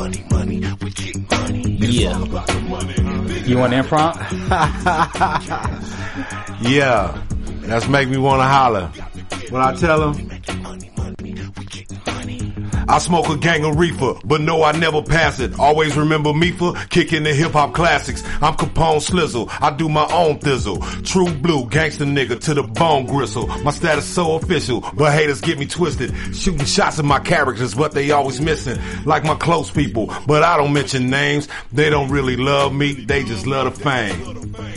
Money, money, we get money. Yeah. all about the money. You want improv? Yeah, that's make me want to holler. When I tell them, I smoke a gang of reefer, but no, I never pass it. Always remember me for kicking the hip hop classics. I'm Capone Slizzle, I do my own thizzle. True blue, gangster nigga to the bone gristle. My status so official, but haters get me twisted. Shooting shots at my characters, but they always missing. Like my close people, but I don't mention names. They don't really love me, they just love the fame.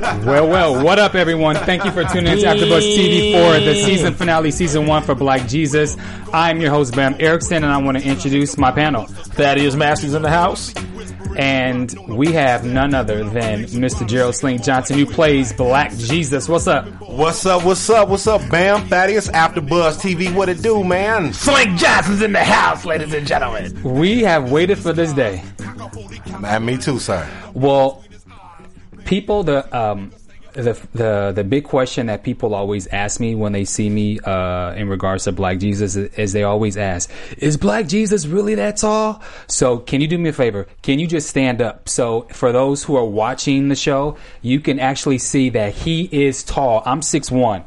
Well, well, what up, everyone? Thank you for tuning in to AfterBuzz TV for the season finale, season one for Black Jesus. I'm your host, Bam Erickson, and I want to introduce my panel. Thaddeus Masters in the house. And we have none other than Mr. Gerald Slink Johnson, who plays Black Jesus. What's up? What's up, what's up, what's up, Bam? Thaddeus, After Buzz TV, what it do, man? Slink Johnson's in the house, ladies and gentlemen. We have waited for this day. Man, me too, sir. Well, people, the um, the the the big question that people always ask me when they see me uh, in regards to Black Jesus is, is they always ask, "Is Black Jesus really that tall?" So, can you do me a favor? Can you just stand up? So, for those who are watching the show, you can actually see that he is tall. I'm six one.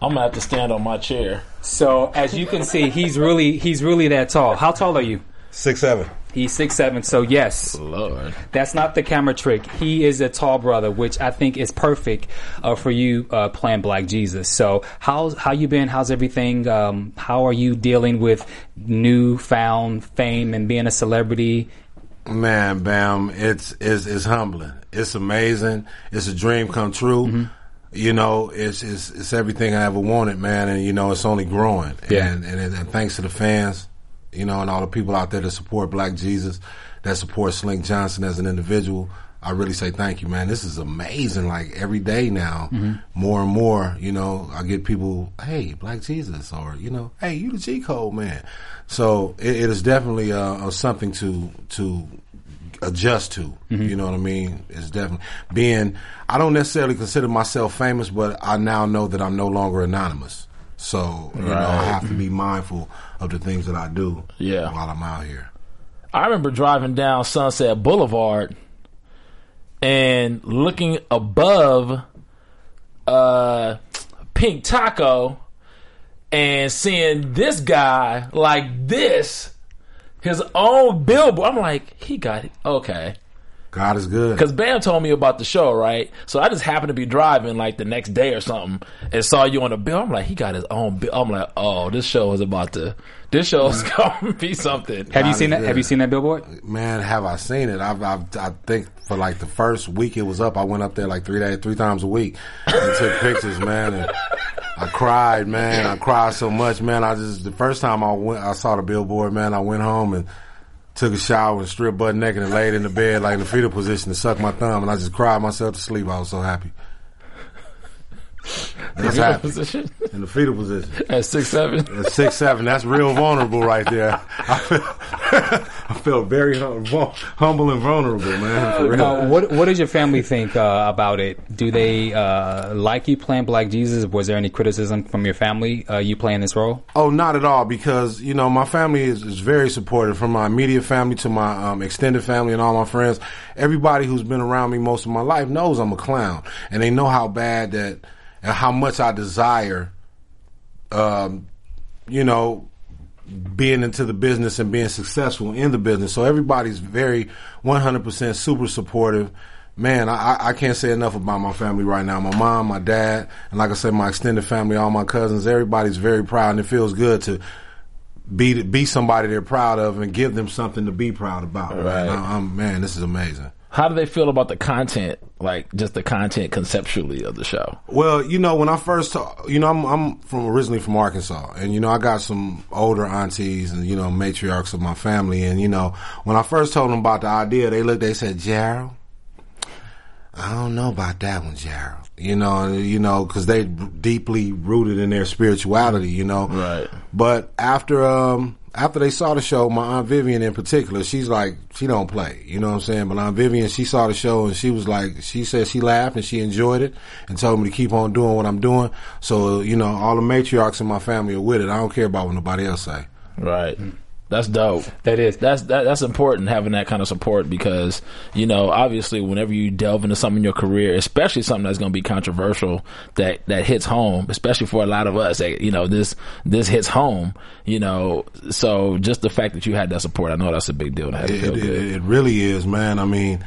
I'm gonna have to stand on my chair. So, as you can see, he's really he's really that tall. How tall are you? Six seven. He's six seven. So, yes. Lord. That's not the camera trick. He is a tall brother, which I think is perfect uh, for you uh, playing Black Jesus. So, how's how you been? How's everything? Um, how are you dealing with newfound fame and being a celebrity? Man, Bam, it's it's it's humbling. It's amazing. It's a dream come true. You know, it's, it's it's everything I ever wanted, man, and you know, it's only growing. Yeah. And, and and thanks to the fans, you know, and all the people out there that support Black Jesus, that support Slink Johnson as an individual. I really say thank you, man. This is amazing. Like every day now, more and more, you know, I get people, hey, Black Jesus, or you know, hey, you the G Code man. So it, it is definitely uh, uh, something to to adjust to. You know what I mean? It's definitely being. I don't necessarily consider myself famous, but I now know that I'm no longer anonymous. So you know, I have to be mindful of the things that I do. Yeah. while I'm out here. I remember driving down Sunset Boulevard and looking above uh Pink Taco and seeing this guy like this, his own billboard. I'm like, he got it. Okay. God is good. Because Bam told me about the show, right? So I just happened to be driving like the next day or something and saw you on the bill. I'm like, he got his own bill. I'm like, oh, this show is about to, this show is going to be something. Have you seen is that? Have you seen that billboard? Man, have I seen it? I've, I've, I think for like the first week it was up, I went up there like three days, three times a week and took pictures, man. And I cried, man. I cried so much, man. I just the first time I went, I saw the billboard, man. I went home and took a shower and stripped butt naked and laid in the bed like in the fetal position to suck my thumb, and I just cried myself to sleep. I was so happy. That's Fetal happy position in the fetal position. at six seven. At six seven, that's real vulnerable right there. I feel, I feel very hum- humble and vulnerable, man. For real. Uh, what What does your family think uh, about it? Do they uh, like you playing Black Jesus? Was there any criticism from your family uh, you playing this role? Oh, not at all, because you know my family is, is very supportive, from my immediate family to my um, extended family and all my friends. Everybody who's been around me most of my life knows I'm a clown, and they know how bad that and how much I desire, um, you know, being into the business and being successful in the business. So everybody's very 100% super supportive. Man, I, I- can't say enough about my family right now. My mom, my dad, and like I said, my extended family, all my cousins, everybody's very proud and it feels good to be be somebody they're proud of and give them something to be proud about. Right. I, man, this is amazing. How do they feel about the content, like just the content conceptually of the show? Well, you know, when I first, ta- you know, I'm, I'm from originally from Arkansas, and you know, I got some older aunties and you know matriarchs of my family, and you know, when I first told them about the idea, they looked, they said, Gerald, I don't know about that one, Gerald. You know, you know, because they deeply rooted in their spirituality. You know, Right. But after um after they saw the show, my aunt Vivian in particular, she's like she don't play. You know what I'm saying? But aunt Vivian, she saw the show and she was like, she said she laughed and she enjoyed it and told me to keep on doing what I'm doing. So you know, all the matriarchs in my family are with it. I don't care about what nobody else say. Right. That's dope. That is. That's that, that's important having that kind of support because you know obviously whenever you delve into something in your career, especially something that's going to be controversial that that hits home, especially for a lot of us, that, you know this this hits home. You know, so just the fact that you had that support, I know that's a big deal. And I had to It, feel it, good. it really is, man. I mean,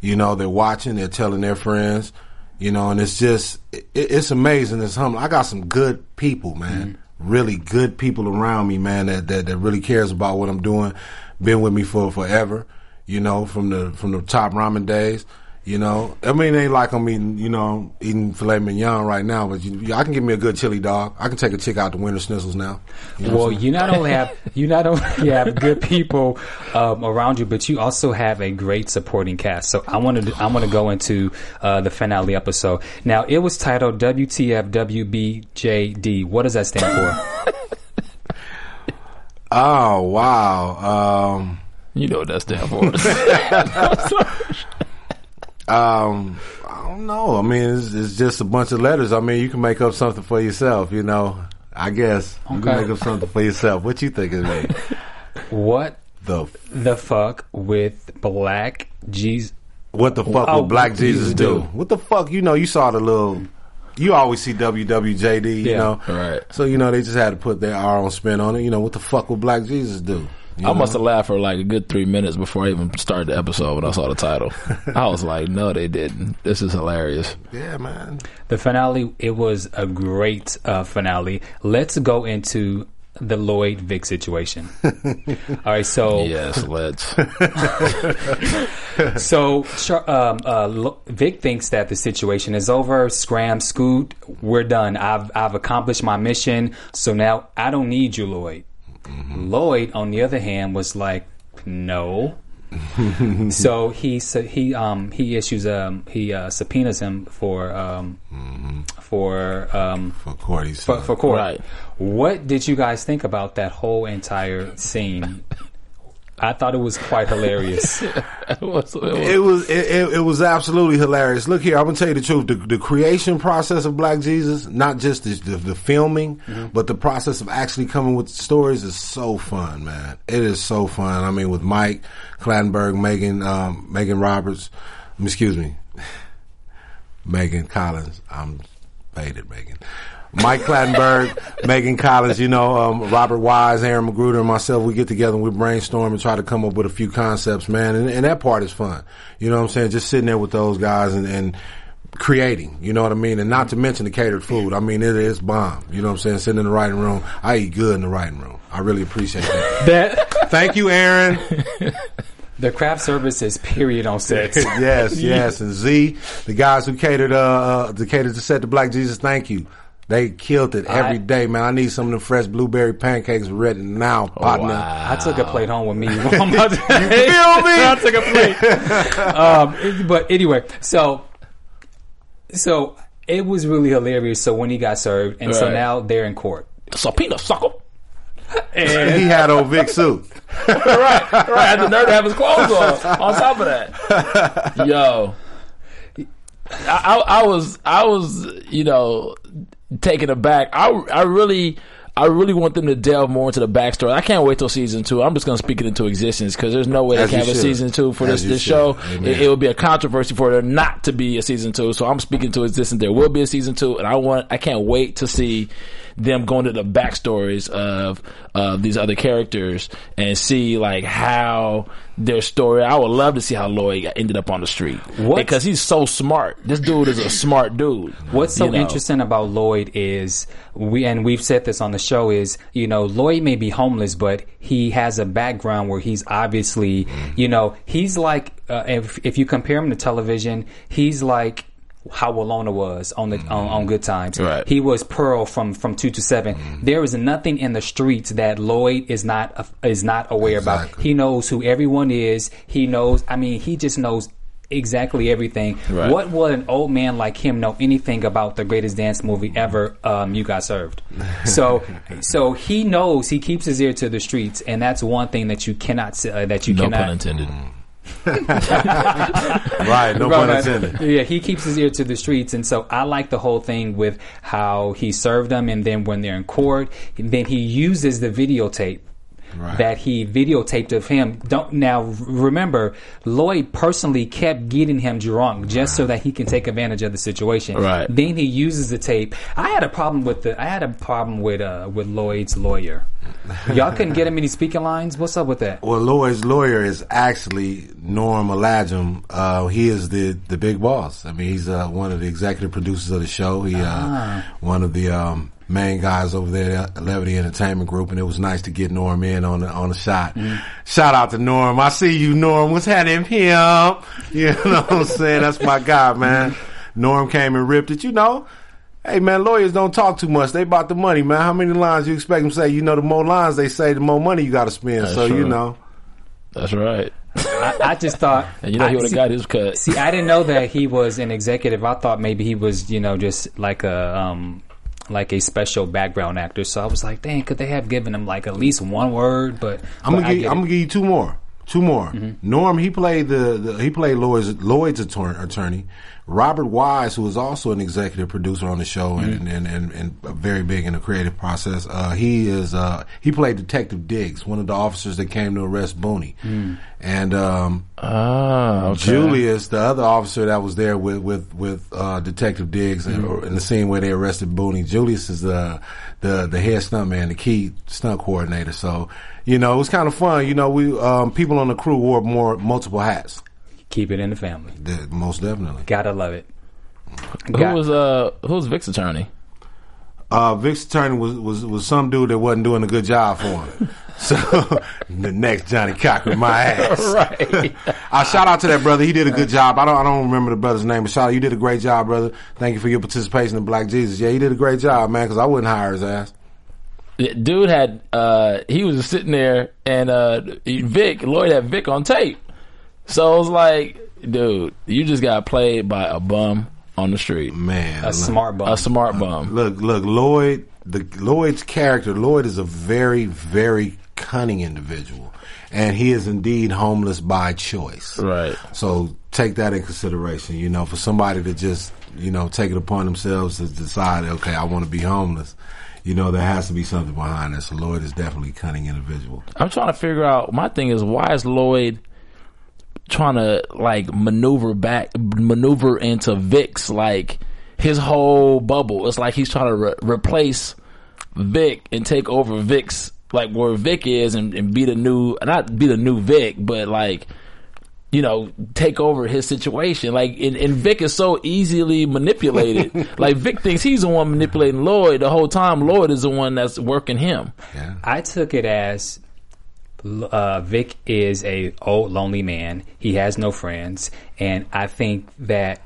you know, they're watching, they're telling their friends, you know, and it's just, it, it's amazing. It's humbling. I got some good people, man. Mm-hmm. Really good people around me, man, that, that, that really cares about what I'm doing. Been with me for forever, you know, from the, from the top ramen days. You know, I mean, it ain't like I'm eating, you know, eating filet mignon right now, but you, I can give me a good chili dog. I can take a chick out to Wienerschnitzels now. You know Well, you not only have you not only have good people um, around you, but you also have a great supporting cast. So I want to I want to go into uh, the finale episode. Now it was titled WTF WBJD. What does that stand for? Oh, wow. Um, You know what that stands for. Um, I don't know. I mean, it's, it's just a bunch of letters. I mean, you can make up something for yourself. You know, I guess you can make up something for yourself. What you think it is? what the the fuck with Black Jesus? what the fuck Oh, will Black Jesus do? do. What the fuck? You know, you saw the little. You always see WWJD. You Yeah, know, right. So you know they just had to put their our own spin on it. You know, what the fuck will Black Jesus do? You I must have laughed for like a good three minutes before I even started the episode when I saw the title. I was like, no, they didn't. This is hilarious. Yeah, man. The finale. It was a great uh, finale. Let's go into the Lloyd Vic situation. All right, so Yes, let's. So um, uh, Vic thinks that the situation is over. Scram, scoot, we're done. I've I've accomplished my mission. So now I don't need you, Lloyd. Lloyd, on the other hand, was like, no. so he su- he um he issues um he uh, subpoenas him for um for um For Cordy's for, for court. Right. What did you guys think about that whole entire scene? I thought it was quite hilarious. It was- it was- It it, it, it was absolutely hilarious. Look here, I'm gonna tell you the truth. The, the creation process of Black Jesus, not just the, the, the filming, but the process of actually coming with stories is so fun, man. It is so fun. I mean, with Mike Clattenburg, Megan, um, Megan Roberts, excuse me, Megan Collins. I'm faded, Megan. Mike Clattenburg, Megan Collins, you know, um, Robert Wise, Aaron McGruder, and myself, we get together and we brainstorm and try to come up with a few concepts, man. And, and that part is fun. You know what I'm saying? Just sitting there with those guys and, and creating, you know what I mean? And not to mention the catered food. I mean, it is bomb. You know what I'm saying? Sitting in the writing room. I eat good in the writing room. I really appreciate that. that Thank you, Aaron. the craft service is period on set. yes, yes. And Z, the guys who catered, uh, uh, to cater to set the Black Jesus, thank you. They killed it every I- day, man. I need some of the fresh blueberry pancakes ready now, partner. wow. I took a plate home with me. you feel me? me? I took a plate. um, but anyway, so so it was really hilarious. So when he got served, and so now they're in court. subpoena, sucker. And he had old Vic suit. right, right. I had the nerve to have his clothes on. On top of that, yo, I, I, I was, I was, you know, taken aback. I, I really. I really want them to delve more into the backstory. I can't wait till season two. I'm just going to speak it into existence because there's no way As they can have a season two for As this this should. show. It, it would be a controversy for there not to be a season two. So I'm speaking to existence. There will be a season two, and I want. I can't wait to see them going to the backstories of of these other characters and see like how their story. I would love to see how Lloyd ended up on the street What's- because he's so smart. This dude is a smart dude. What's so know? interesting about Lloyd is we and we've said this on the show is you know Lloyd may be homeless, but he has a background where he's obviously you know he's like uh, if if you compare him to television, he's like. How Walona was on the on, on Good Times. Right. He was Pearl from from two to 7 There is nothing in the streets that Lloyd is not is not aware about. He knows who everyone is. He knows. I mean, he just knows exactly everything. Right. What would an old man like him know anything about the greatest dance movie ever? Um, you got served. So, so he knows. He keeps his ear to the streets, and that's one thing that you cannot uh, that you No cannot. pun intended. Right, no pun intended. Yeah, he keeps his ear to the streets, and so I like the whole thing with how he served them, and then when they're in court, then he uses the videotape Right. that he videotaped of him. Don't now remember Lloyd personally kept getting him drunk just so that he can take advantage of the situation. Right. Then he uses the tape. I had a problem with the. I had a problem with uh with Lloyd's lawyer. Y'all couldn't get him any speaking lines. What's up with that? Well, Lloyd's lawyer is actually Norm Aladjem. Uh, he is the, the big boss. I mean, he's uh, one of the executive producers of the show. He uh, one of the um, main guys over there Levity Entertainment Group, and it was nice to get Norm in on the, on the shot. Shout out to Norm. I see you, Norm. What's happening, pimp? You know what I'm saying? That's my guy, man. Norm came and ripped it. You know. Hey man, lawyers don't talk too much. They bought the money, man. How many lines you expect them to say? You know, the more lines they say, the more money you got to spend. That's so you know. That's right. I, I just thought. And you know he I- would have got his cut. See, I didn't know that he was an executive. I thought maybe he was, you know, just like a um like a special background actor. So I was like, dang, could they have given him like at least one word? But I'm but gonna give, I'm gonna give you two more. Two more. Mm-hmm. Norm, he played the, the he played Lloyd's Lloyd's attorney. Robert Wise, who is also an executive producer on the show and, and, and, and very big in the creative process. Uh, he is uh, he played Detective Diggs, one of the officers that came to arrest Booney. And um, Ah, okay. Julius, the other officer that was there with with with uh, Detective Diggs in, Mm-hmm. in the scene where they arrested Booney. Julius is the the the head stunt man, the key stunt coordinator. So you know it was kind of fun. You know we um, people on the crew wore more multiple hats. Keep it in the family. The- most definitely. Gotta love it. Who Got- was uh who was Vic's attorney? Uh, Vic's attorney was, was was some dude that wasn't doing a good job for him. So the next Johnnie Cochran, my ass. Right. I shout out to that brother. He did a good job. I don't I don't remember the brother's name, but shout out. You did a great job, brother. Thank you for your participation in Black Jesus. Yeah, he did a great job, man. Because I wouldn't hire his ass. Dude had uh he was sitting there and uh Vic Lloyd had Vic on tape. So I was like, dude, you just got played by a bum on the street. Man, a look- smart bum. A smart uh, bum. Look, look, Lloyd. The Lloyd's character, Lloyd is a very, very cunning individual, and he is indeed homeless by choice. Right. So take that in consideration. You know, for somebody to just you know take it upon themselves to decide, okay, I want to be homeless. You know, there has to be something behind this. So Lloyd is definitely a cunning individual. I'm trying to figure out. My thing is, why is Lloyd trying to like maneuver back, maneuver into Vic's like his whole bubble? It's like he's trying to re- replace Vic and take over Vic's like where Vic is and, and be the new, not be the new Vic, but like. You know, take over his situation. Like, and, and Vic is so easily manipulated. like, Vic thinks he's the one manipulating Lloyd the whole time. Lloyd is the one that's working him. Yeah. I took it as uh, Vic is a old lonely man. He has no friends, and I think that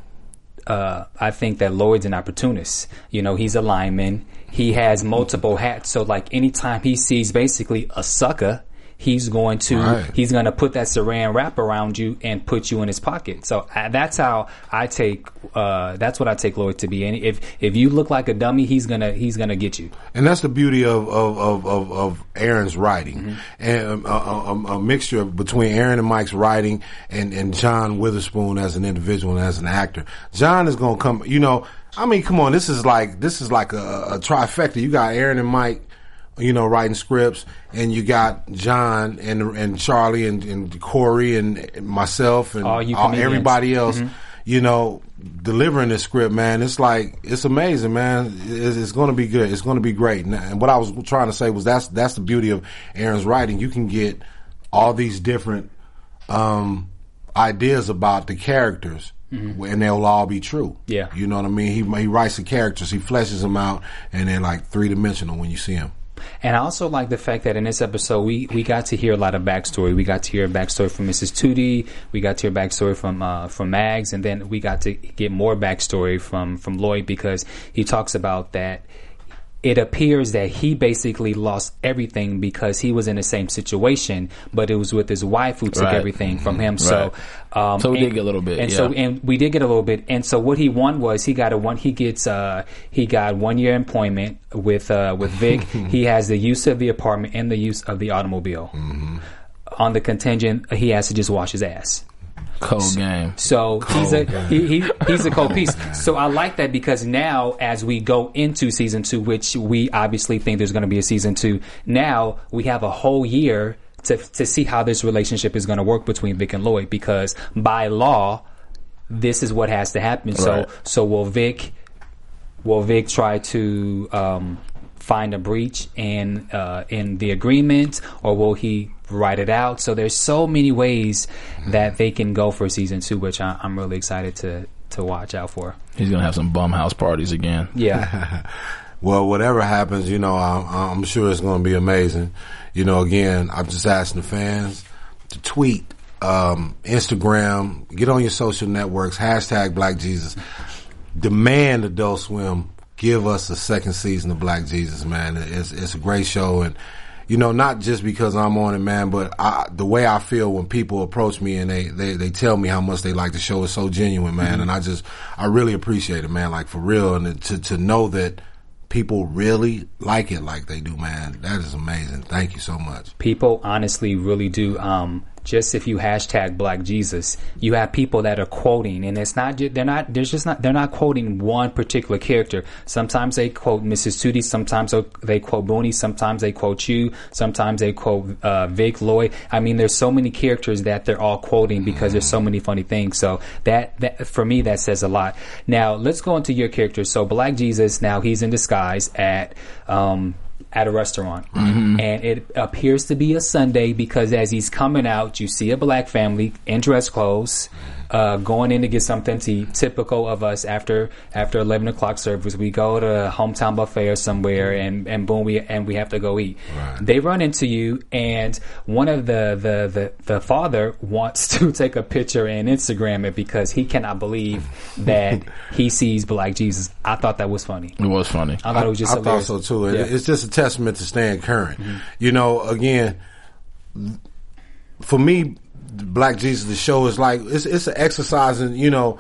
uh, I think that Lloyd's an opportunist. You know, he's a lineman. He has multiple hats. So, like, anytime he sees basically a sucker, he's going to Right. he's going to put that saran wrap around you and put you in his pocket. So uh, that's how I take. Uh, that's what I take Lloyd to be. And if if you look like a dummy, he's gonna he's gonna get you. And that's the beauty of of of, of, of Aaron's writing, and um, a, a, a mixture between Aaron and Mike's writing, and and John Witherspoon as an individual and as an actor. John is going to come. You know, I mean, come on, this is like this is like a, a trifecta. You got Aaron and Mike. You know, writing scripts, and you got John and and Charlie and, and Corey and myself and All all- everybody else. you know, delivering this script, man, it's like it's amazing, man. It's, it's going to be good. It's going to be great. And, and what I was trying to say was that's that's the beauty of Aaron's writing. You can get all these different um, ideas about the characters. And they'll all be true. Mm-hmm. Yeah. you know what I mean. He he writes the characters, he fleshes them out, and they're like three dimensional when you see them. And I also like the fact that in this episode we, we got to hear a lot of backstory. We got to hear a backstory from Mrs. Tootie. We got to hear backstory from uh, from Mags, and then we got to get more backstory from from Lloyd because he talks about that. It appears that he basically lost everything because he was in the same situation, but it was with his wife who took Right. everything from him. So, um, So we and- did get a little bit, and yeah. so and we did get a little bit. And so what he won was he got a one. He gets uh he got one year employment with uh with Vic. he has the use of the apartment and the use of the automobile. On the contingent, he has to just wash his ass. Cold game. So he's a he, he he's a cold piece. So I like that because now as we go into season two, which we obviously think there's going to be a season two, now we have a whole year to to see how this relationship is going to work between Vic and Lloyd because by law, this is what has to happen. So so will Vic will Vic try to um, find a breach in uh, in the agreement, or will he write it out? So there's so many ways that they can go for season two, which I, I'm really excited to to watch out for. He's gonna have some bum house parties again. Yeah, Well, whatever happens, you know, I'm, I'm sure it's going to be amazing. You know, again, I'm just asking the fans to tweet, um, Instagram, get on your social networks, hashtag Black Jesus. Demand Adult Swim give us a second season of Black Jesus, man. It's it's a great show, and you know, not just because I'm on it, man, but I, the way I feel when people approach me and they, they they tell me how much they like the show is so genuine, man. And I just I really appreciate it, man. Like for real, and to to know that people really like it like they do, man. That is amazing. Thank you so much. people honestly really do. Um, just if you hashtag Black Jesus, you have people that are quoting, and it's not. They're not. There's just not. They're not quoting one particular character. Sometimes they quote Mrs. Tootie. Sometimes they quote Booney. Sometimes they quote you. Sometimes they quote uh, Vic Lloyd. I mean, there's so many characters that they're all quoting because there's so many funny things. So that that for me that says a lot. Now let's go into your characters. So Black Jesus. Now he's in disguise at. Um, at a restaurant. And it appears to be a Sunday because as he's coming out, you see a black family in dress clothes, uh, going in to get something to eat, typical of us after after eleven o'clock service. We go to a hometown buffet or somewhere and, and boom we and we have to go eat. They run into you and one of the, the, the, the father wants to take a picture and Instagram it because he cannot believe that he sees black Jesus. I thought that was funny. It was funny. I thought it was just I thought so too. And Yeah. Mm-hmm. It's just a testament to staying current. You know, again, for me, Black Jesus, the show is like it's it's an exercise in you know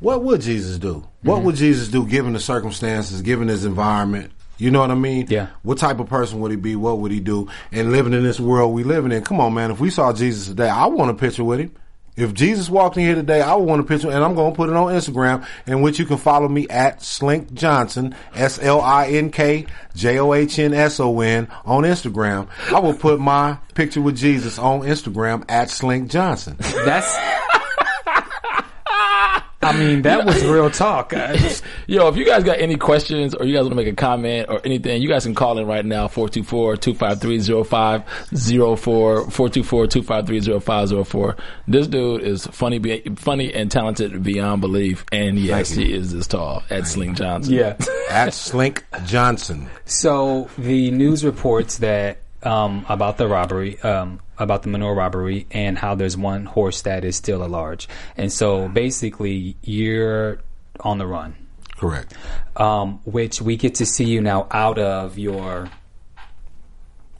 what would Jesus do? What Mm-hmm. would Jesus do given the circumstances, given his environment? You know what I mean? Yeah. What type of person would he be? What would he do? And living in this world we living in, come on, man. If we saw Jesus today, I want a picture with him. If Jesus walked in here today, I would want a picture, and I'm going to put it on Instagram, in which you can follow me at Slink Johnson, S L I N K J O H N S O N, on Instagram. I will put my picture with Jesus on Instagram at Slink Johnson. That's. I mean, that was real talk. Uh, Yo, if you guys got any questions or you guys want to make a comment or anything, you guys can call in right now, 424-253-0504, 424-253-0504. This dude is funny, be- funny and talented beyond belief. And yes, he is this tall at Slink Johnson. Yeah. at Slink Johnson. So the news reports that um, about the robbery, um, about the manure robbery, and how there's one horse that is still at large. And so basically, you're on the run, Correct. um, which we get to see you now out of your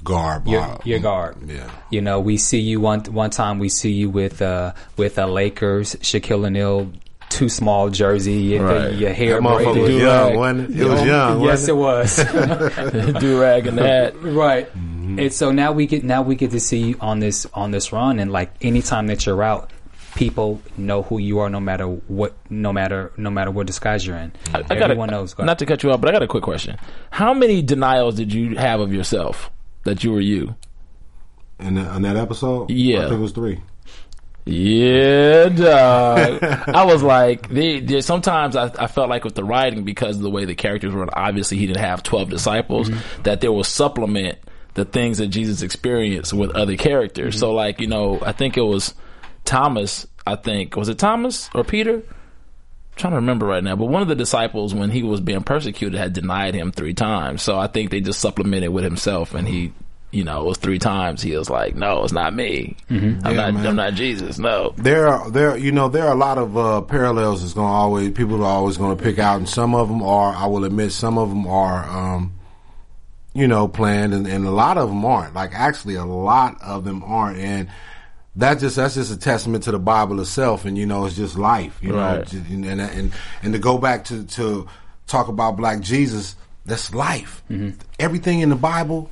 Garb. your, your guard. Yeah. You know, we see you one one time. We see you with uh, with uh, Lakers, Shaquille O'Neal. Too small jersey, your, Right. your hair That motherfucker braided. was young, wasn't it? It was young, Yes, it wasn't was. Do rag and that. right. And so now we get now we get to see you on this on this run, and like anytime that you're out, people know who you are, no matter what, no matter no matter what disguise you're in. I got Everyone knows. Go Not to cut you off, but I got a quick question. How many denials did you have of yourself that you were you? In, that, in that episode? Yeah. I think it was three. Yeah, dog. I was like, they, they- sometimes I, I felt like with the writing, because of the way the characters were, obviously he didn't have 12 disciples, mm-hmm. that there was supplement the things that Jesus experienced with other characters. So like, you know, I think it was Thomas, I think, was it Thomas or Peter? trying to remember right now, but one of the disciples, when he was being persecuted, had denied him three times. So I think they just supplemented with himself, and he, you know, it was three times. He was like, "No, it's not me. I'm Yeah, not. man. I'm not Jesus. No." there are there you know there are a lot of uh, parallels that's going to always people are always going to pick out and some of them are I will admit some of them are um you know planned and, and a lot of them aren't like actually a lot of them aren't and that just that's just a testament to the Bible itself and you know it's just life you know Right. Ju- and and and, and to go back to to talk about black Jesus that's life mm-hmm. everything in the Bible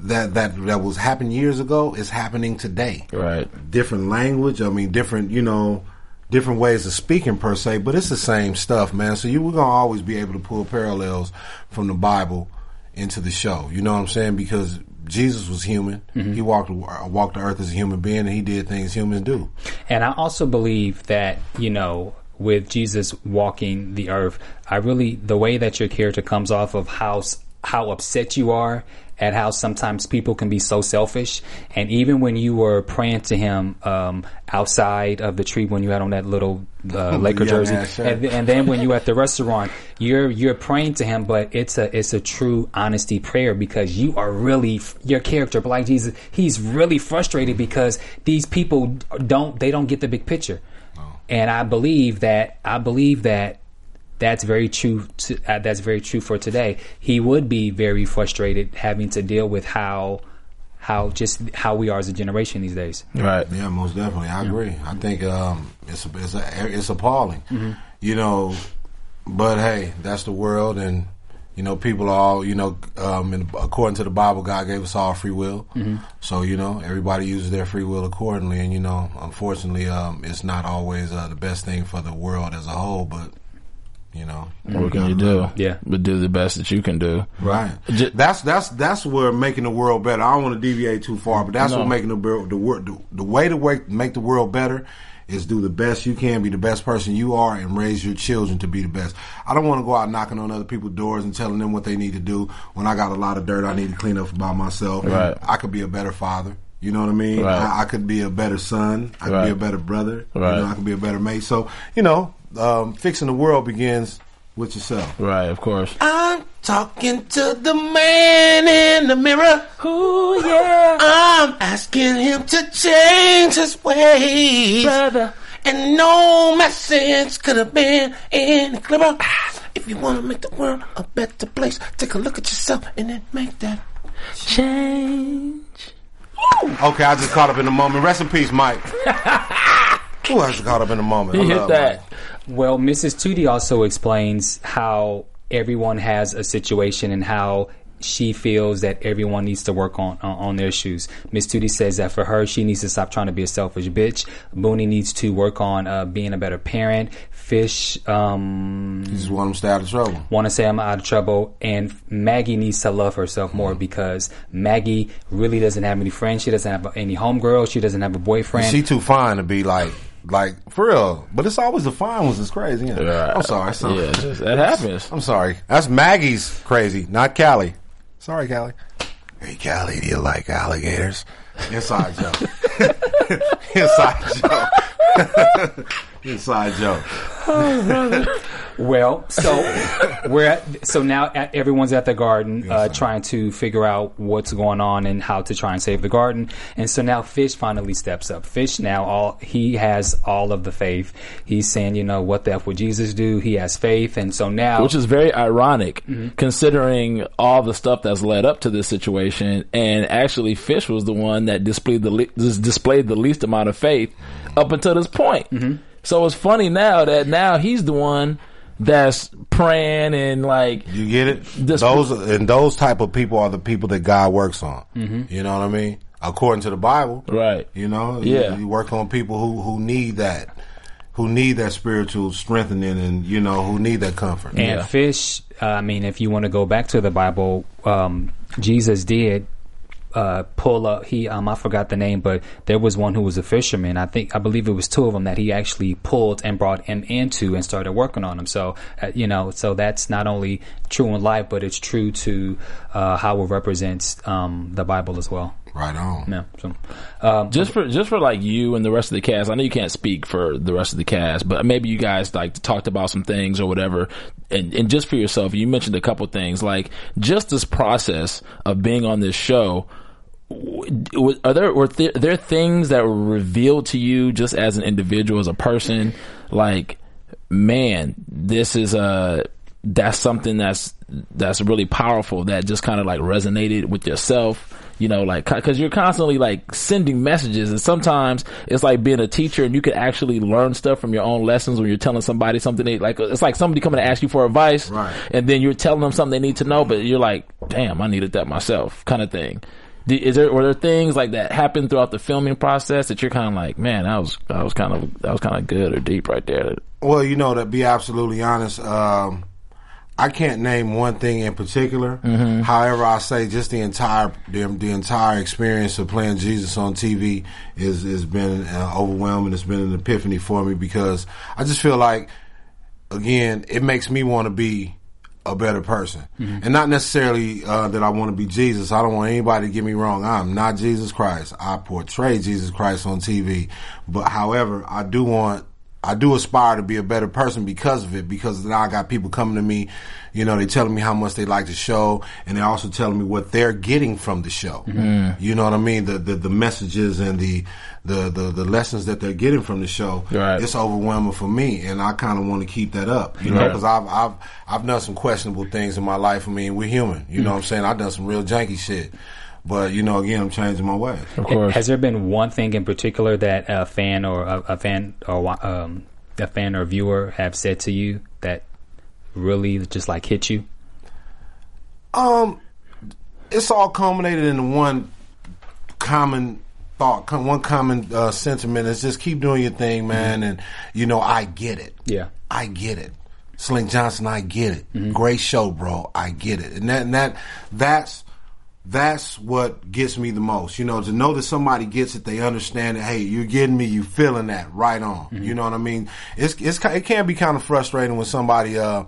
that that that was happening years ago is happening today Right. different language. I mean, different, you know, different ways of speaking per se, but it's the same stuff, man. So you we're gonna always be able to pull parallels from the Bible into the show. You know what I'm saying? Because Jesus was human. Mm-hmm. He walked walked the earth as a human being, and he did things humans do. And I also believe that, you know, with Jesus walking the earth, I really, the way that your character comes off of how, how upset you are at how sometimes people can be so selfish. And even when you were praying to him, um, outside of the tree when you had on that little, uh, Laker young jersey. shirt. And, and then when you at the restaurant, you're, you're praying to him, but it's a, it's a true honesty prayer because you are really, your character, Black Jesus, he's really frustrated because these people don't, they don't get the big picture. And I believe that, I believe that that's very true. To, uh, that's very true for today. He would be very frustrated having to deal with how, how just how we are as a generation these days. Right. Yeah, most definitely. I agree. I think um, it's it's it's appalling. You know, but hey, that's the world, and you know, people are all you know. Um, in, according to the Bible, God gave us all free will. So you know, everybody uses their free will accordingly, and you know, unfortunately, um, it's not always uh, the best thing for the world as a whole. But you know, What can you do? Yeah. But do the best that you can do. Right. Ju- that's that's that's where making the world better. I don't want to deviate too far, but that's No. what making the world the, wor- the the way to work, make the world better is do the best you can, be the best person you are, and raise your children to be the best. I don't want to go out knocking on other people's doors and telling them what they need to do when I got a lot of dirt I need to clean up by myself. Right. I could be a better father. You know what I mean? Right. I, I could be a better son. I could Right. be a better brother. Right. You know, I could be a better mate. So you know, um, fixing the world begins with yourself. Right. Of course. I'm talking to the man in the mirror. Ooh yeah, I'm asking him to change his ways. brother. And no message could have been any clearer. If you want to make the world a better place, take a look at yourself and then make that. Change. Okay, I just caught up in the moment. Rest in peace, Mike. Who else caught up in the moment? He I hit that. Mike. Well, Mrs. Tootie also explains how everyone has a situation and how she feels that everyone needs to work on on, on their shoes. Miss Tootie says that for her, she needs to stop trying to be a selfish bitch. Booney needs to work on uh, being a better parent. Fish um, You just want him to stay out of trouble. want to say I'm out of trouble, and Maggie needs to love herself more because Maggie really doesn't have any friends. She doesn't have any homegirls. She doesn't have a boyfriend. She too fine to be like, like for real. But it's always the fine ones that's crazy. Yeah. Right. I'm sorry. son. Yeah, just, that happens. I'm sorry. That's Maggie's crazy, not Callie. Sorry, Callie. Hey, Callie, do you like alligators? Inside joke. Inside joke. Inside joke. Well, so we're at, so now at, everyone's at the garden uh, trying to figure out what's going on and how to try and save the garden. And so now Fish finally steps up. Fish now all he has all of the faith. He's saying, you know, what the f would Jesus do? He has faith, and so now Which is very ironic considering all the stuff that's led up to this situation. And actually, Fish was the one that displayed the le- displayed the least amount of faith up until this point. So it's funny now that now he's the one that's praying and like You get it? This- those and those type of people are the people that God works on. You know what I mean? According to the Bible, right. You know, Yeah. You, you work on people who who need that, who need that spiritual strengthening, and you know who need that comfort. And Yeah. fish, uh, I mean, if you want to go back to the Bible, um, Jesus did uh, pull up. He um I forgot the name, but there was one who was a fisherman. I think I believe it was two of them that he actually pulled and brought him into and started working on him. So uh, you know, so that's not only true in life, but it's true to uh, how it represents um, the Bible as well. Right on. Yeah. So um, just for just for like you and the rest of the cast. I know you can't speak for the rest of the cast, but maybe you guys like talked about some things or whatever. And, and just for yourself, you mentioned a couple things like just this process of being on this show. Are there were there, there things that were revealed to you just as an individual, as a person? Like, man, this is a that's something that's that's really powerful that just kind of like resonated with yourself you know like because you're constantly like sending messages and sometimes it's like being a teacher and you can actually learn stuff from your own lessons when you're telling somebody something they like it's like somebody coming to ask you for advice Right. and then you're telling them something they need to know but you're like damn i needed that myself kind of thing is there were there things like that happen throughout the filming process that you're kind of like man that was that was kind of that was kind of good or deep right there Well, you know, to be absolutely honest, um, I can't name one thing in particular. However, I say just the entire the, the entire experience of playing Jesus on TV is has been uh, overwhelming. It's been an epiphany for me because I just feel like again, it makes me want to be a better person, and not necessarily uh, that I want to be Jesus. I don't want anybody to get me wrong. I'm not Jesus Christ. I portray Jesus Christ on TV, but however, I do want. I do aspire to be a better person because of it. Because now I got people coming to me, you know, they telling me how much they like the show, and they're also telling me what they're getting from the show. Mm-hmm. You know what I mean? The, the the messages and the the the, the lessons that they're getting from the show. Right. It's overwhelming for me, and I kind of want to keep that up. You know, because I've I've I've done some questionable things in my life. I mean, we're human. You know mm. what I'm saying? I've done some real janky shit, but you know, again, I'm changing my ways. of course Has there been one thing in particular that a fan or a, a fan or um, a fan or viewer have said to you that really just like hit you? Um, it's all culminated in one common thought, one common uh, sentiment. Is just keep doing your thing, man. And you know, I get it. Yeah. I get it. Slink Johnson, I get it. Great show, bro. I get it. And that, and that, that's, that's what gets me the most. You know, to know that somebody gets it, they understand it. Hey, you're getting me. You feeling that right on. You know what I mean? It's, it's, it can be kind of frustrating when somebody, uh,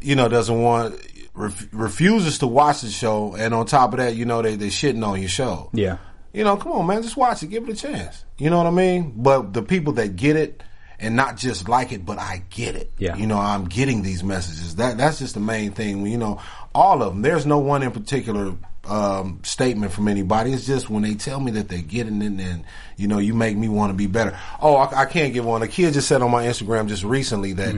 you know, doesn't want, ref, refuses to watch the show. And on top of that, you know, they, they shitting on your show. Yeah. You know, come on, man, just watch it, give it a chance. You know what I mean? But the people that get it and not just like it, but I get it. Yeah. You know, I'm getting these messages. That that's just the main thing. You know, all of them. There's no one in particular um, statement from anybody. It's just when they tell me that they're getting it, and you know, you make me want to be better. Oh, I, I can't give one. A kid just said on my Instagram just recently that,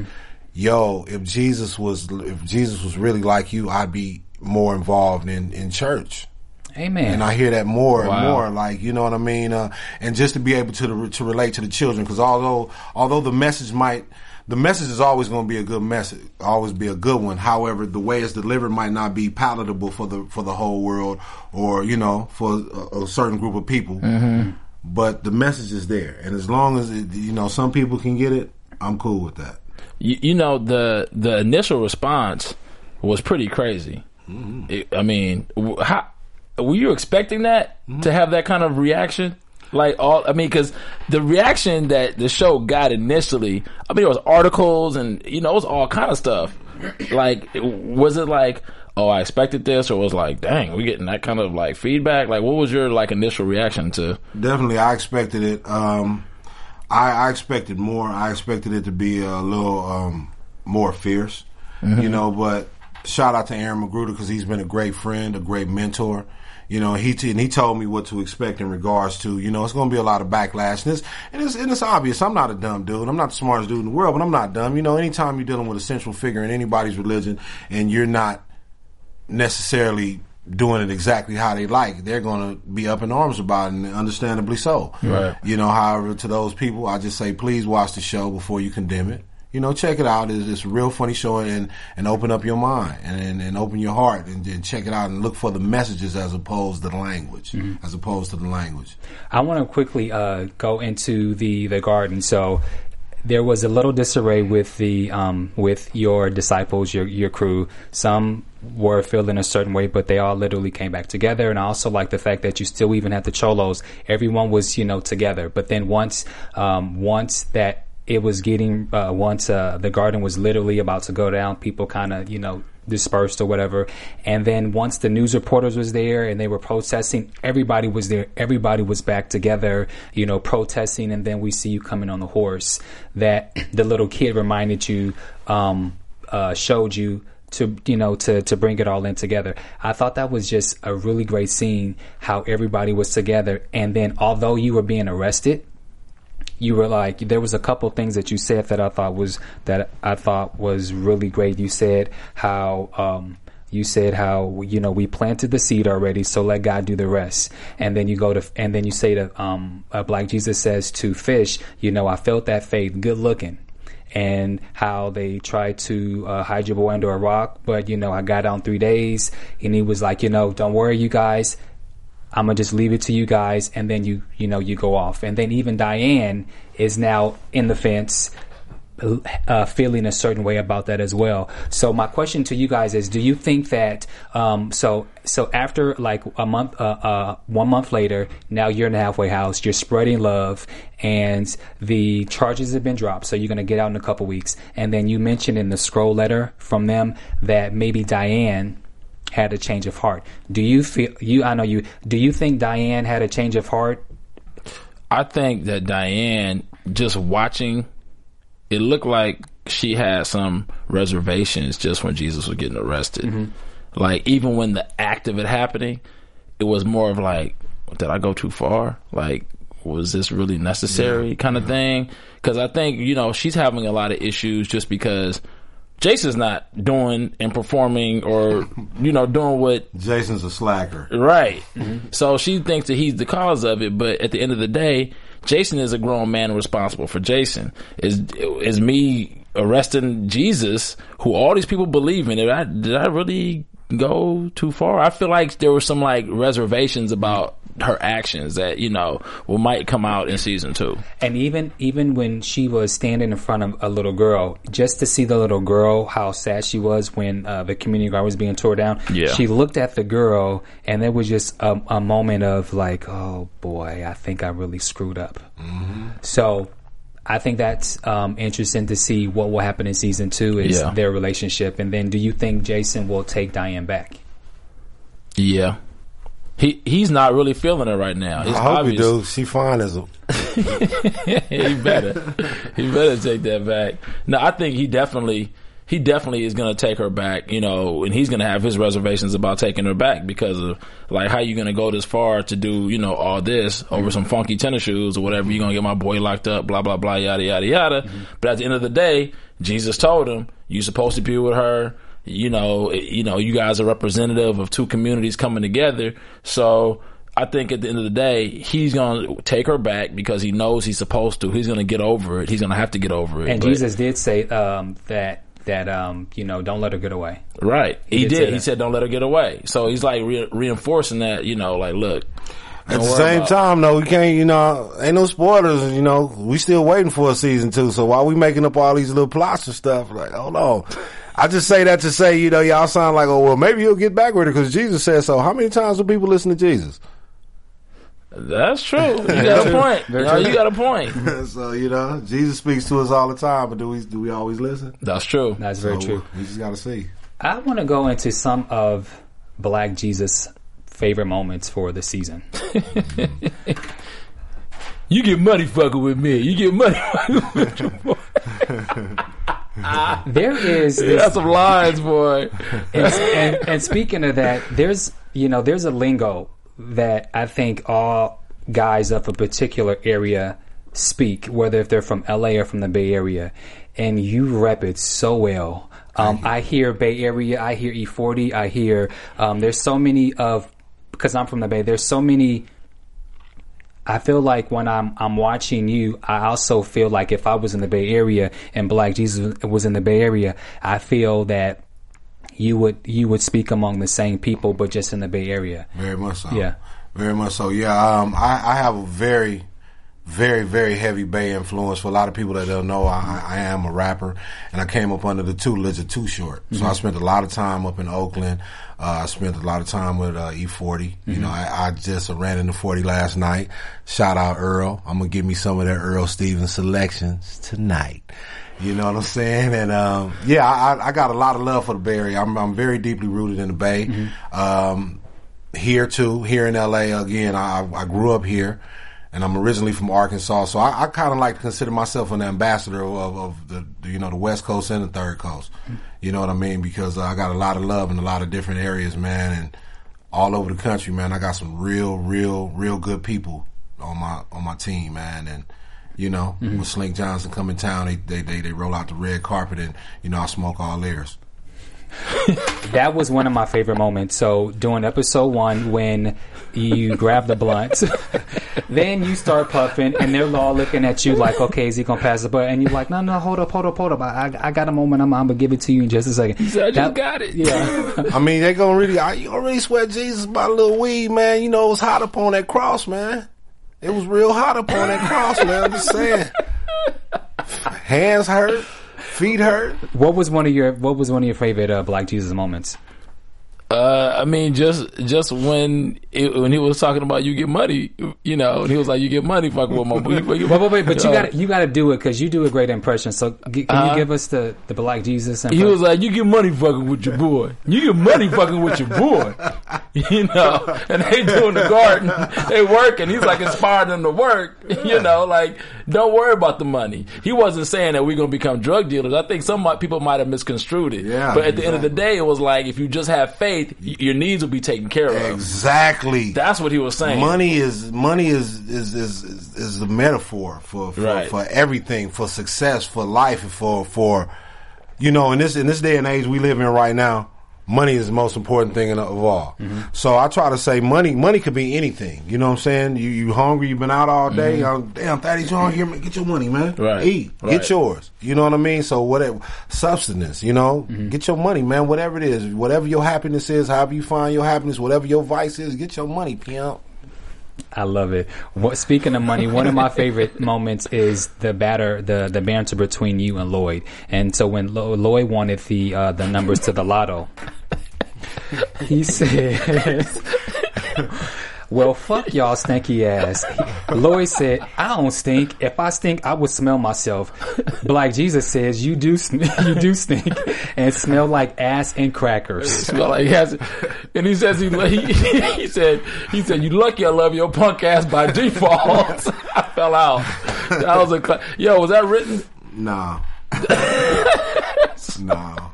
yo, if Jesus was if Jesus was really like you, I'd be more involved in in church. Amen. And I hear that more and Wow. more, like you know what I mean. Uh, and just to be able to to relate to the children, because although although the message might, the message is always going to be a good message, always be a good one. However, the way it's delivered might not be palatable for the for the whole world, or you know, for a, a certain group of people. Mm-hmm. But the message is there, and as long as it, you know some people can get it, I'm cool with that. you, you know the the initial response was pretty crazy. Mm-hmm. It- I mean, how were you expecting that to mm-hmm. have that kind of reaction? Like all, I mean, because the reaction that the show got initially, I mean, it was articles and you know, it was all kind of stuff. Like, was it like, oh, I expected this, or was like, dang, we getting that kind of like feedback? Like, what was your like initial reaction to? Definitely, I expected it. Um, I, I expected more. I expected it to be a little um, more fierce, you know. But shout out to Aaron McGruder because he's been a great friend, a great mentor. You know, he t- and he told me what to expect in regards to, you know, it's going to be a lot of backlash. And it's, and it's and it's obvious. I'm not a dumb dude. I'm not the smartest dude in the world, but I'm not dumb. You know, anytime you're dealing with a central figure in anybody's religion, and you're not necessarily doing it exactly how they like, they're going to be up in arms about it, and understandably so. Right. You know, however, to those people, I just say, please watch the show before you condemn it. You know, check it out. It's, it's a real funny show, and and open up your mind and and, and open your heart, and, and check it out, and look for the messages as opposed to the language, as opposed to the language. I want to quickly uh, go into the the garden. So there was a little disarray with the um, with your disciples, your your crew. Some were feeling a certain way, but they all literally came back together. And I also like the fact that you still even had the cholos. Everyone was, you know, together. But then once, um, once that it was getting, uh, once, uh, the garden was literally about to go down, people kind of, you know, dispersed or whatever. And then once the news reporters was there and they were protesting, everybody was there. Everybody was back together, you know, protesting. And then we see you coming on the horse that the little kid reminded you, um, uh, showed you to you know to to bring it all in together. I thought that was just a really great scene how everybody was together and then although you were being arrested you were like there was a couple things that you said that I thought was that I thought was really great. You said how um you said how you know we planted the seed already, so let God do the rest. And then you go to and then you say to um like Jesus says to fish, you know I felt that faith, good looking and how they tried to uh, hide your boy under a rock. But you know, I got on three days, and he was like, you know, don't worry, you guys. I'm gonna just leave it to you guys, and then you, you know, you go off. And then even Diane is now in the fence, uh, feeling a certain way about that as well. So my question to you guys is: Do you think that um, so so after like a month, uh, uh, one month later, now you're in the halfway house, you're spreading love, and the charges have been dropped, so you're to get out in a couple weeks. And then you mentioned in the scroll letter from them that maybe Diane had a change of heart. Do you feel you? I know you. Do you think Diane had a change of heart? I think that Diane, just watching, it looked like she had some reservations just when Jesus was getting arrested. Mm-hmm. Like even when the act of it happening, it was more of like, did I go too far? Like, was this really necessary? Kind of thing. Because I think you know she's having a lot of issues just because Jason's not doing and performing or you know doing what Jason's a slacker. Right. Mm-hmm. So she thinks that he's the cause of it, but at the end of the day, Jason is a grown man responsible for Jason. Is is me arresting Jesus, who all these people believe in? Did I, did I really go too far? I feel like there were some like reservations about her actions that you know will might come out in season two. And even even when she was standing in front of a little girl, just to see the little girl, how sad she was when uh, the community garden was being tore down. Yeah. She looked at the girl, and there was just a, a moment of like, "Oh boy, I think I really screwed up." So. I think that's um, interesting to see what will happen in season two is Yeah. their relationship, and then do you think Jason will take Diane back? Yeah. He he's not really feeling it right now. It's I hope obvious. you do. She fine as a. he better. he better take that back. No, I think he definitely he definitely is going to take her back, you know, and he's going to have his reservations about taking her back because of like how you going to go this far to do, you know, all this over some funky tennis shoes or whatever. You're going to get my boy locked up, blah blah blah, yada yada yada. But at the end of the day, Jesus told him, you're supposed to be with her." You know, you know, you guys are representative of two communities coming together. So I think at the end of the day, he's going to take her back because he knows he's supposed to. He's going to get over it. He's going to have to get over it. And But- Jesus did say um, that that um, you know don't let her get away. right? He, did did. He said, "Don't let her get away." So he's like re- reinforcing that. You know, like, look. At the same time, though, we can't, you know, ain't no spoilers, you know, we still waiting for a season two. So while we making up all these little plots and stuff, like, hold on. I just say that to say, you know, y'all sound like, oh, well, maybe he'll get back with her because Jesus said so. How many times do people listen to Jesus? That's true. You got a point. You, know, you got a point. so, you know, Jesus speaks to us all the time, but do we, do we always listen? That's true. That's very true. We just got to see. I want to go into some of Black Jesus' favorite moments for the season. You get money fucking with me. You get money fucking with your boy. There is this, That's some lines, boy. and, and, and speaking of that, there's you know there's a lingo that I think all guys of a particular area speak, whether if they're from LA or from the Bay Area, and you rep it so well. Um, I hear Bay Area, I hear E40, I hear um, there's so many of because I'm from the Bay. There's so many. I feel like when I'm I'm watching you, I also feel like if I was in the Bay Area and Black Jesus was in the Bay Area, I feel that you would you would speak among the same people, but just in the Bay Area. Very much so. Yeah. Very much so. Yeah. Um, I, I have a very, very, very heavy Bay influence. For a lot of people that don't know, I, I am a rapper, and I came up under the tutelage of Too Short. So I spent a lot of time up in Oakland. Uh, I spent a lot of time with uh, E40. You know, I, I just ran into 40 last night. Shout out Earl. I'm gonna give me some of that Earl Stevens selections tonight. You know what I'm saying? And um, yeah, I, I got a lot of love for the Bay Area. I'm, I'm very deeply rooted in the Bay. Um, here too, here in LA again. I, I grew up here, and I'm originally from Arkansas, so I, I kind of like to consider myself an ambassador of, of the, the you know the West Coast and the Third Coast. You know what I mean? Because I got a lot of love in a lot of different areas, man, and all over the country, man. I got some real, real, real good people on my on my team, man, and. You know, mm-hmm. when Slink Johnson come in town, they, they they they roll out the red carpet, and you know I smoke all theirs. That was one of my favorite moments. So during episode one, when you grab the blunt, then you start puffing, and they're all looking at you like, "Okay, is he gonna pass the blunt?" And you're like, "No, no, hold up, hold up, hold up. I, I, I got a moment. I'm, I'm gonna give it to you in just a second. He said, I just That- got it. Yeah, I mean, they gonna really, I, you gonna really sweat Jesus by a little weed, man. You know, it was hot up on that cross, man. It was real hot up on that cross, man. I'm just saying. Hands hurt, feet hurt. what was one of your What was one of your favorite uh, Black Jesus moments? Uh, I mean, just just when it, when he was talking about you get money, you know, and he was like, "You get money, fuck with my." You, Wait, wait, wait, but you got you got to do it because you do a great impression. So g- can Uh-huh. you give us the the Black Jesus? He was like, "You get money fucking with your boy. You get money fucking with your boy." You know, and they doing the garden, they working. He's like inspiring them to work. You know, like don't worry about the money. He wasn't saying that we're gonna become drug dealers. I think some people might have misconstrued it. Yeah, but at the end of the day, it was like if you just have faith, your needs will be taken care of. Exactly. That's what he was saying. money is money is is is is, is the metaphor for for, Right. for everything for success for life for for you know in this in this day and age we live in right now money is the most important thing of all. Mm-hmm. so i try to say money money could be anything. You know what i'm saying? You you hungry you've been out all day. Oh, damn thaddeus you hungry? Man, get your money man. Mm-hmm. Right. eat. Right. get yours. You know what i mean? So whatever substance you know? Mm-hmm. get your money man. Whatever it is. Whatever your happiness is however you find your happiness whatever your vice is get your money pimp I love it. What, speaking of money, one of my favorite moments is the batter, the the banter between you and Lloyd. And so when Lo- Lloyd wanted the uh, the numbers to the lotto, he says, "Well, fuck y'all stinky ass." Lloyd said, "I don't stink. If I stink, I would smell myself." Black Jesus says, "You do you do stink and smell like ass and crackers." smell like he has, and he says he, he he said he said you lucky I love your punk ass by default. I fell out. That was a cla- yo. Was that written? Nah. nah.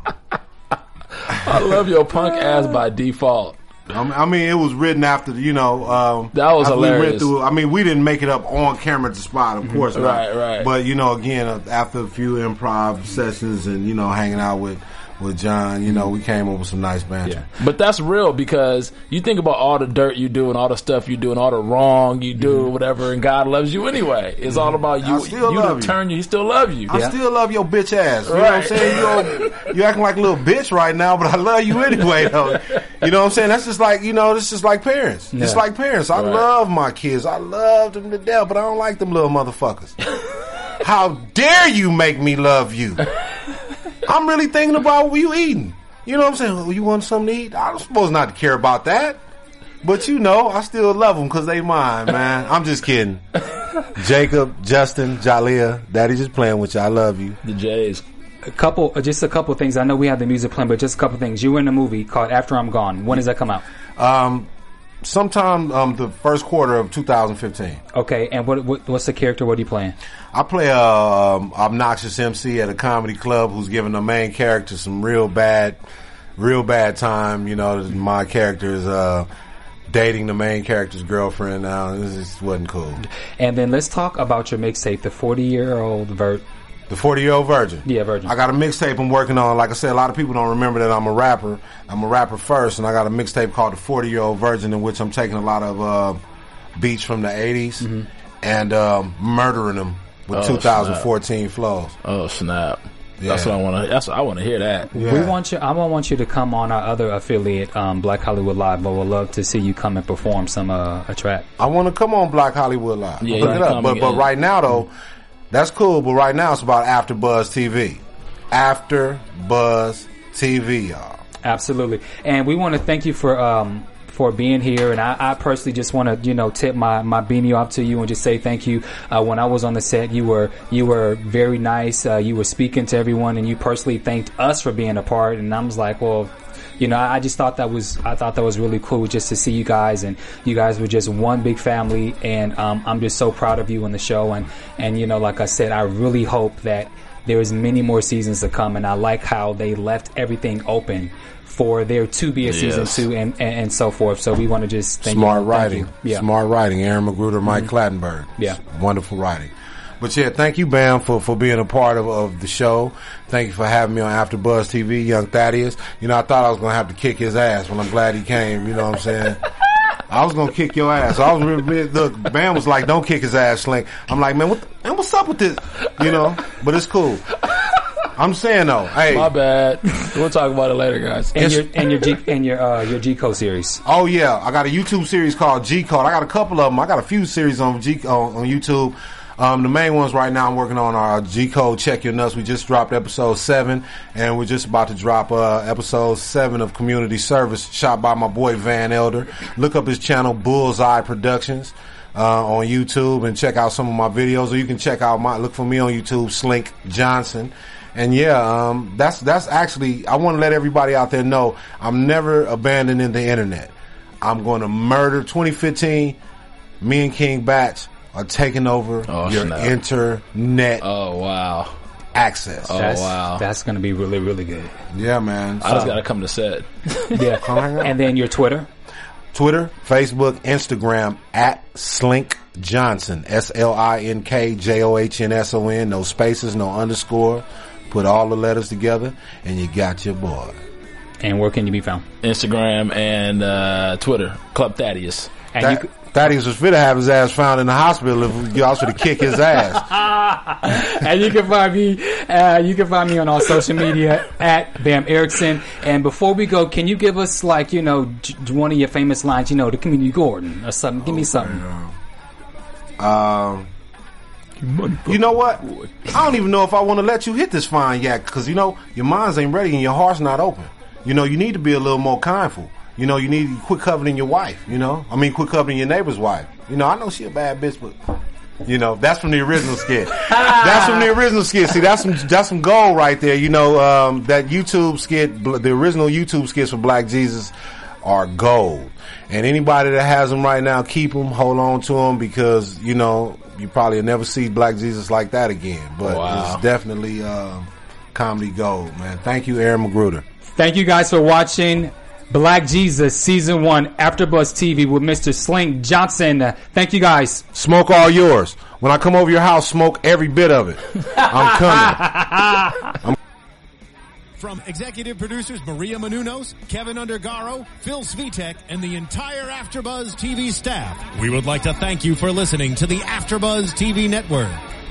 I love your punk ass by default. I mean, it was written after you know. Um, That was hilarious. went through. I mean, we didn't make it up on camera the spot, of course, not. Right, right. But you know, again, uh, after a few improv sessions and you know, hanging out with with John, you know, we mm-hmm. came up with some nice banter. Yeah. But that's real because you think about all the dirt you do and all the stuff you do and all the wrong you do, mm-hmm. whatever, and God loves you anyway. It's mm-hmm. all about you. I still you love you. turn you. He still love you. I still love your bitch ass. You know what I'm saying? You you acting like a little bitch right now, but I love you anyway, though. You know what I'm saying? That's just like you know, this is like parents. It's like parents. I Right. love my kids. I love them to death, but I don't like them little motherfuckers. How dare you make me love you? I'm really thinking about what you eating. You know what I'm saying? Well, you want something to eat? I'm supposed not to care about that. But you know, I still love them because they mine, man. I'm just kidding. Jacob, Justin, Jalea, Daddy just playing with you. I love you. The Jays. A couple, uh, just a couple things. I know we have the music playing, but just a couple things. You were in a movie called After I'm Gone. When does that come out? Um, sometime um, the first quarter of 2015. Okay, and what, what what's the character? What are you playing? I play a um, obnoxious MC at a comedy club who's giving the main character some real bad, real bad time. You know, my character is uh, dating the main character's girlfriend now. This just wasn't cool. And then let's talk about your mixtape, the 40 year old Vert. The 40 year old virgin. Yeah, Virgin. I got a mixtape I'm working on. Like I said, a lot of people don't remember that I'm a rapper. I'm a rapper first, and I got a mixtape called The 40 Year Old Virgin, in which I'm taking a lot of uh, beats from the 80s and um, murdering them with Oh, 2014 flows. Oh snap! That's Yeah. what I want to. That's what I want to hear. That. We want you. I don't want you to come on our other affiliate, um, Black Hollywood Live, but we'd love to see you come and perform some uh, a track. I want to come on Black Hollywood Live. Yeah, Look it up. But but right now though, that's cool. But right now it's about After Buzz TV. After Buzz TV, y'all. Absolutely, and we want to thank you for um, for being here. And I, I personally just want to you know tip my my beanie off to you and just say thank you. Uh, when I was on the set, you were you were very nice. Uh, you were speaking to everyone, and you personally thanked us for being a part. And I was like, well. You know, I I just thought that was I thought that was really cool just to see you guys, and you guys were just one big family, and um, I'm just so proud of you in the show, and and you know, like I said, I really hope that there is many more seasons to come, and I like how they left everything open for there to be a season Yes. two and, and, and so forth. So we want to just thank Smart you. Thank writing. you. Yeah. Mm-hmm. Smart writing. Aaron McGruder, Mike Clattenburg. Yeah. Wonderful writing. But yeah, thank you, Bam, for, for being a part of, of the show. Thank you for having me on After Buzz TV, Young Thaddeus. You know, I thought I was gonna have to kick his ass but I'm glad he came. You know what I'm saying? I was gonna kick your ass. I was really, really look. Bam was like, "Don't kick his ass, Slink." I'm like, "Man, what? The, man, what's up with this?" You know. But it's cool. I'm saying though, hey, My bad. we'll talk about it later, guys. And It's- your and your G and your uh, your G code series. Oh yeah, I got a YouTube series called G Code. I got a couple of them. I got a few series on G on, on YouTube. Um, the main ones right now I'm working on are G Code Check Your Nuts. We just dropped episode seven, and we're just about to drop uh, episode seven of Community Service, shot by my boy Van Elder. Look up his channel Bullseye Productions uh, on YouTube and check out some of my videos. Or you can check out my look for me on YouTube, Slink Johnson. And yeah, um, that's that's actually I want to let everybody out there know I'm never abandoning the internet. I'm going to murder 2015. Me and King Bach are taking over Oh, your snap. internet Oh wow. access. Oh That's, wow. That's going to be really really good. Yeah, man. I just gotta come to set. Yeah. Come hang and then your Twitter. Twitter, Facebook, Instagram at Slink Johnson. S L I N K J O H N S O N. No spaces, no underscore. Put all the letters together, and you got your boy. And where can you be found? Instagram and uh, Twitter. Club Thaddeus. And you, c- Thaddeus was fit to have his ass found in the hospital if y'all should have kicked his ass. and you can find me. Uh, you can find me on all social media at Bam Erickson. And before we go, can you give us like you know one of your famous lines? You know, the Community Gordon or something. Give me something. Um, you know what? I don't even know if I want to let you hit this fine yak because you know your minds ain't ready and your heart's not open. You know you need to be a little more kindful. You know you need to quit coveting your wife. You know I mean quit coveting your neighbor's wife. You know I know she a bad bitch, but you know that's from the original skit. that's from the original skit. See that's some that's some gold right there. You know um, that YouTube skit, the original YouTube skits for Black Jesus are gold. And anybody that has them right now, keep them, hold on to them because you know you probably will never see Black Jesus like that again. But Wow. it's definitely um, comedy gold, man. Thank you, Aaron McGruder. Thank you guys for watching Black Jesus Season 1 AfterBuzz TV with Mr. Slink Johnson. Thank you guys. Smoke all yours. When I come over your house, smoke every bit of it. I'm coming. From executive producers Maria Menounos, Kevin Undergaro, Phil Svitek, and the entire AfterBuzz TV staff, we would like to thank you for listening to the AfterBuzz TV network.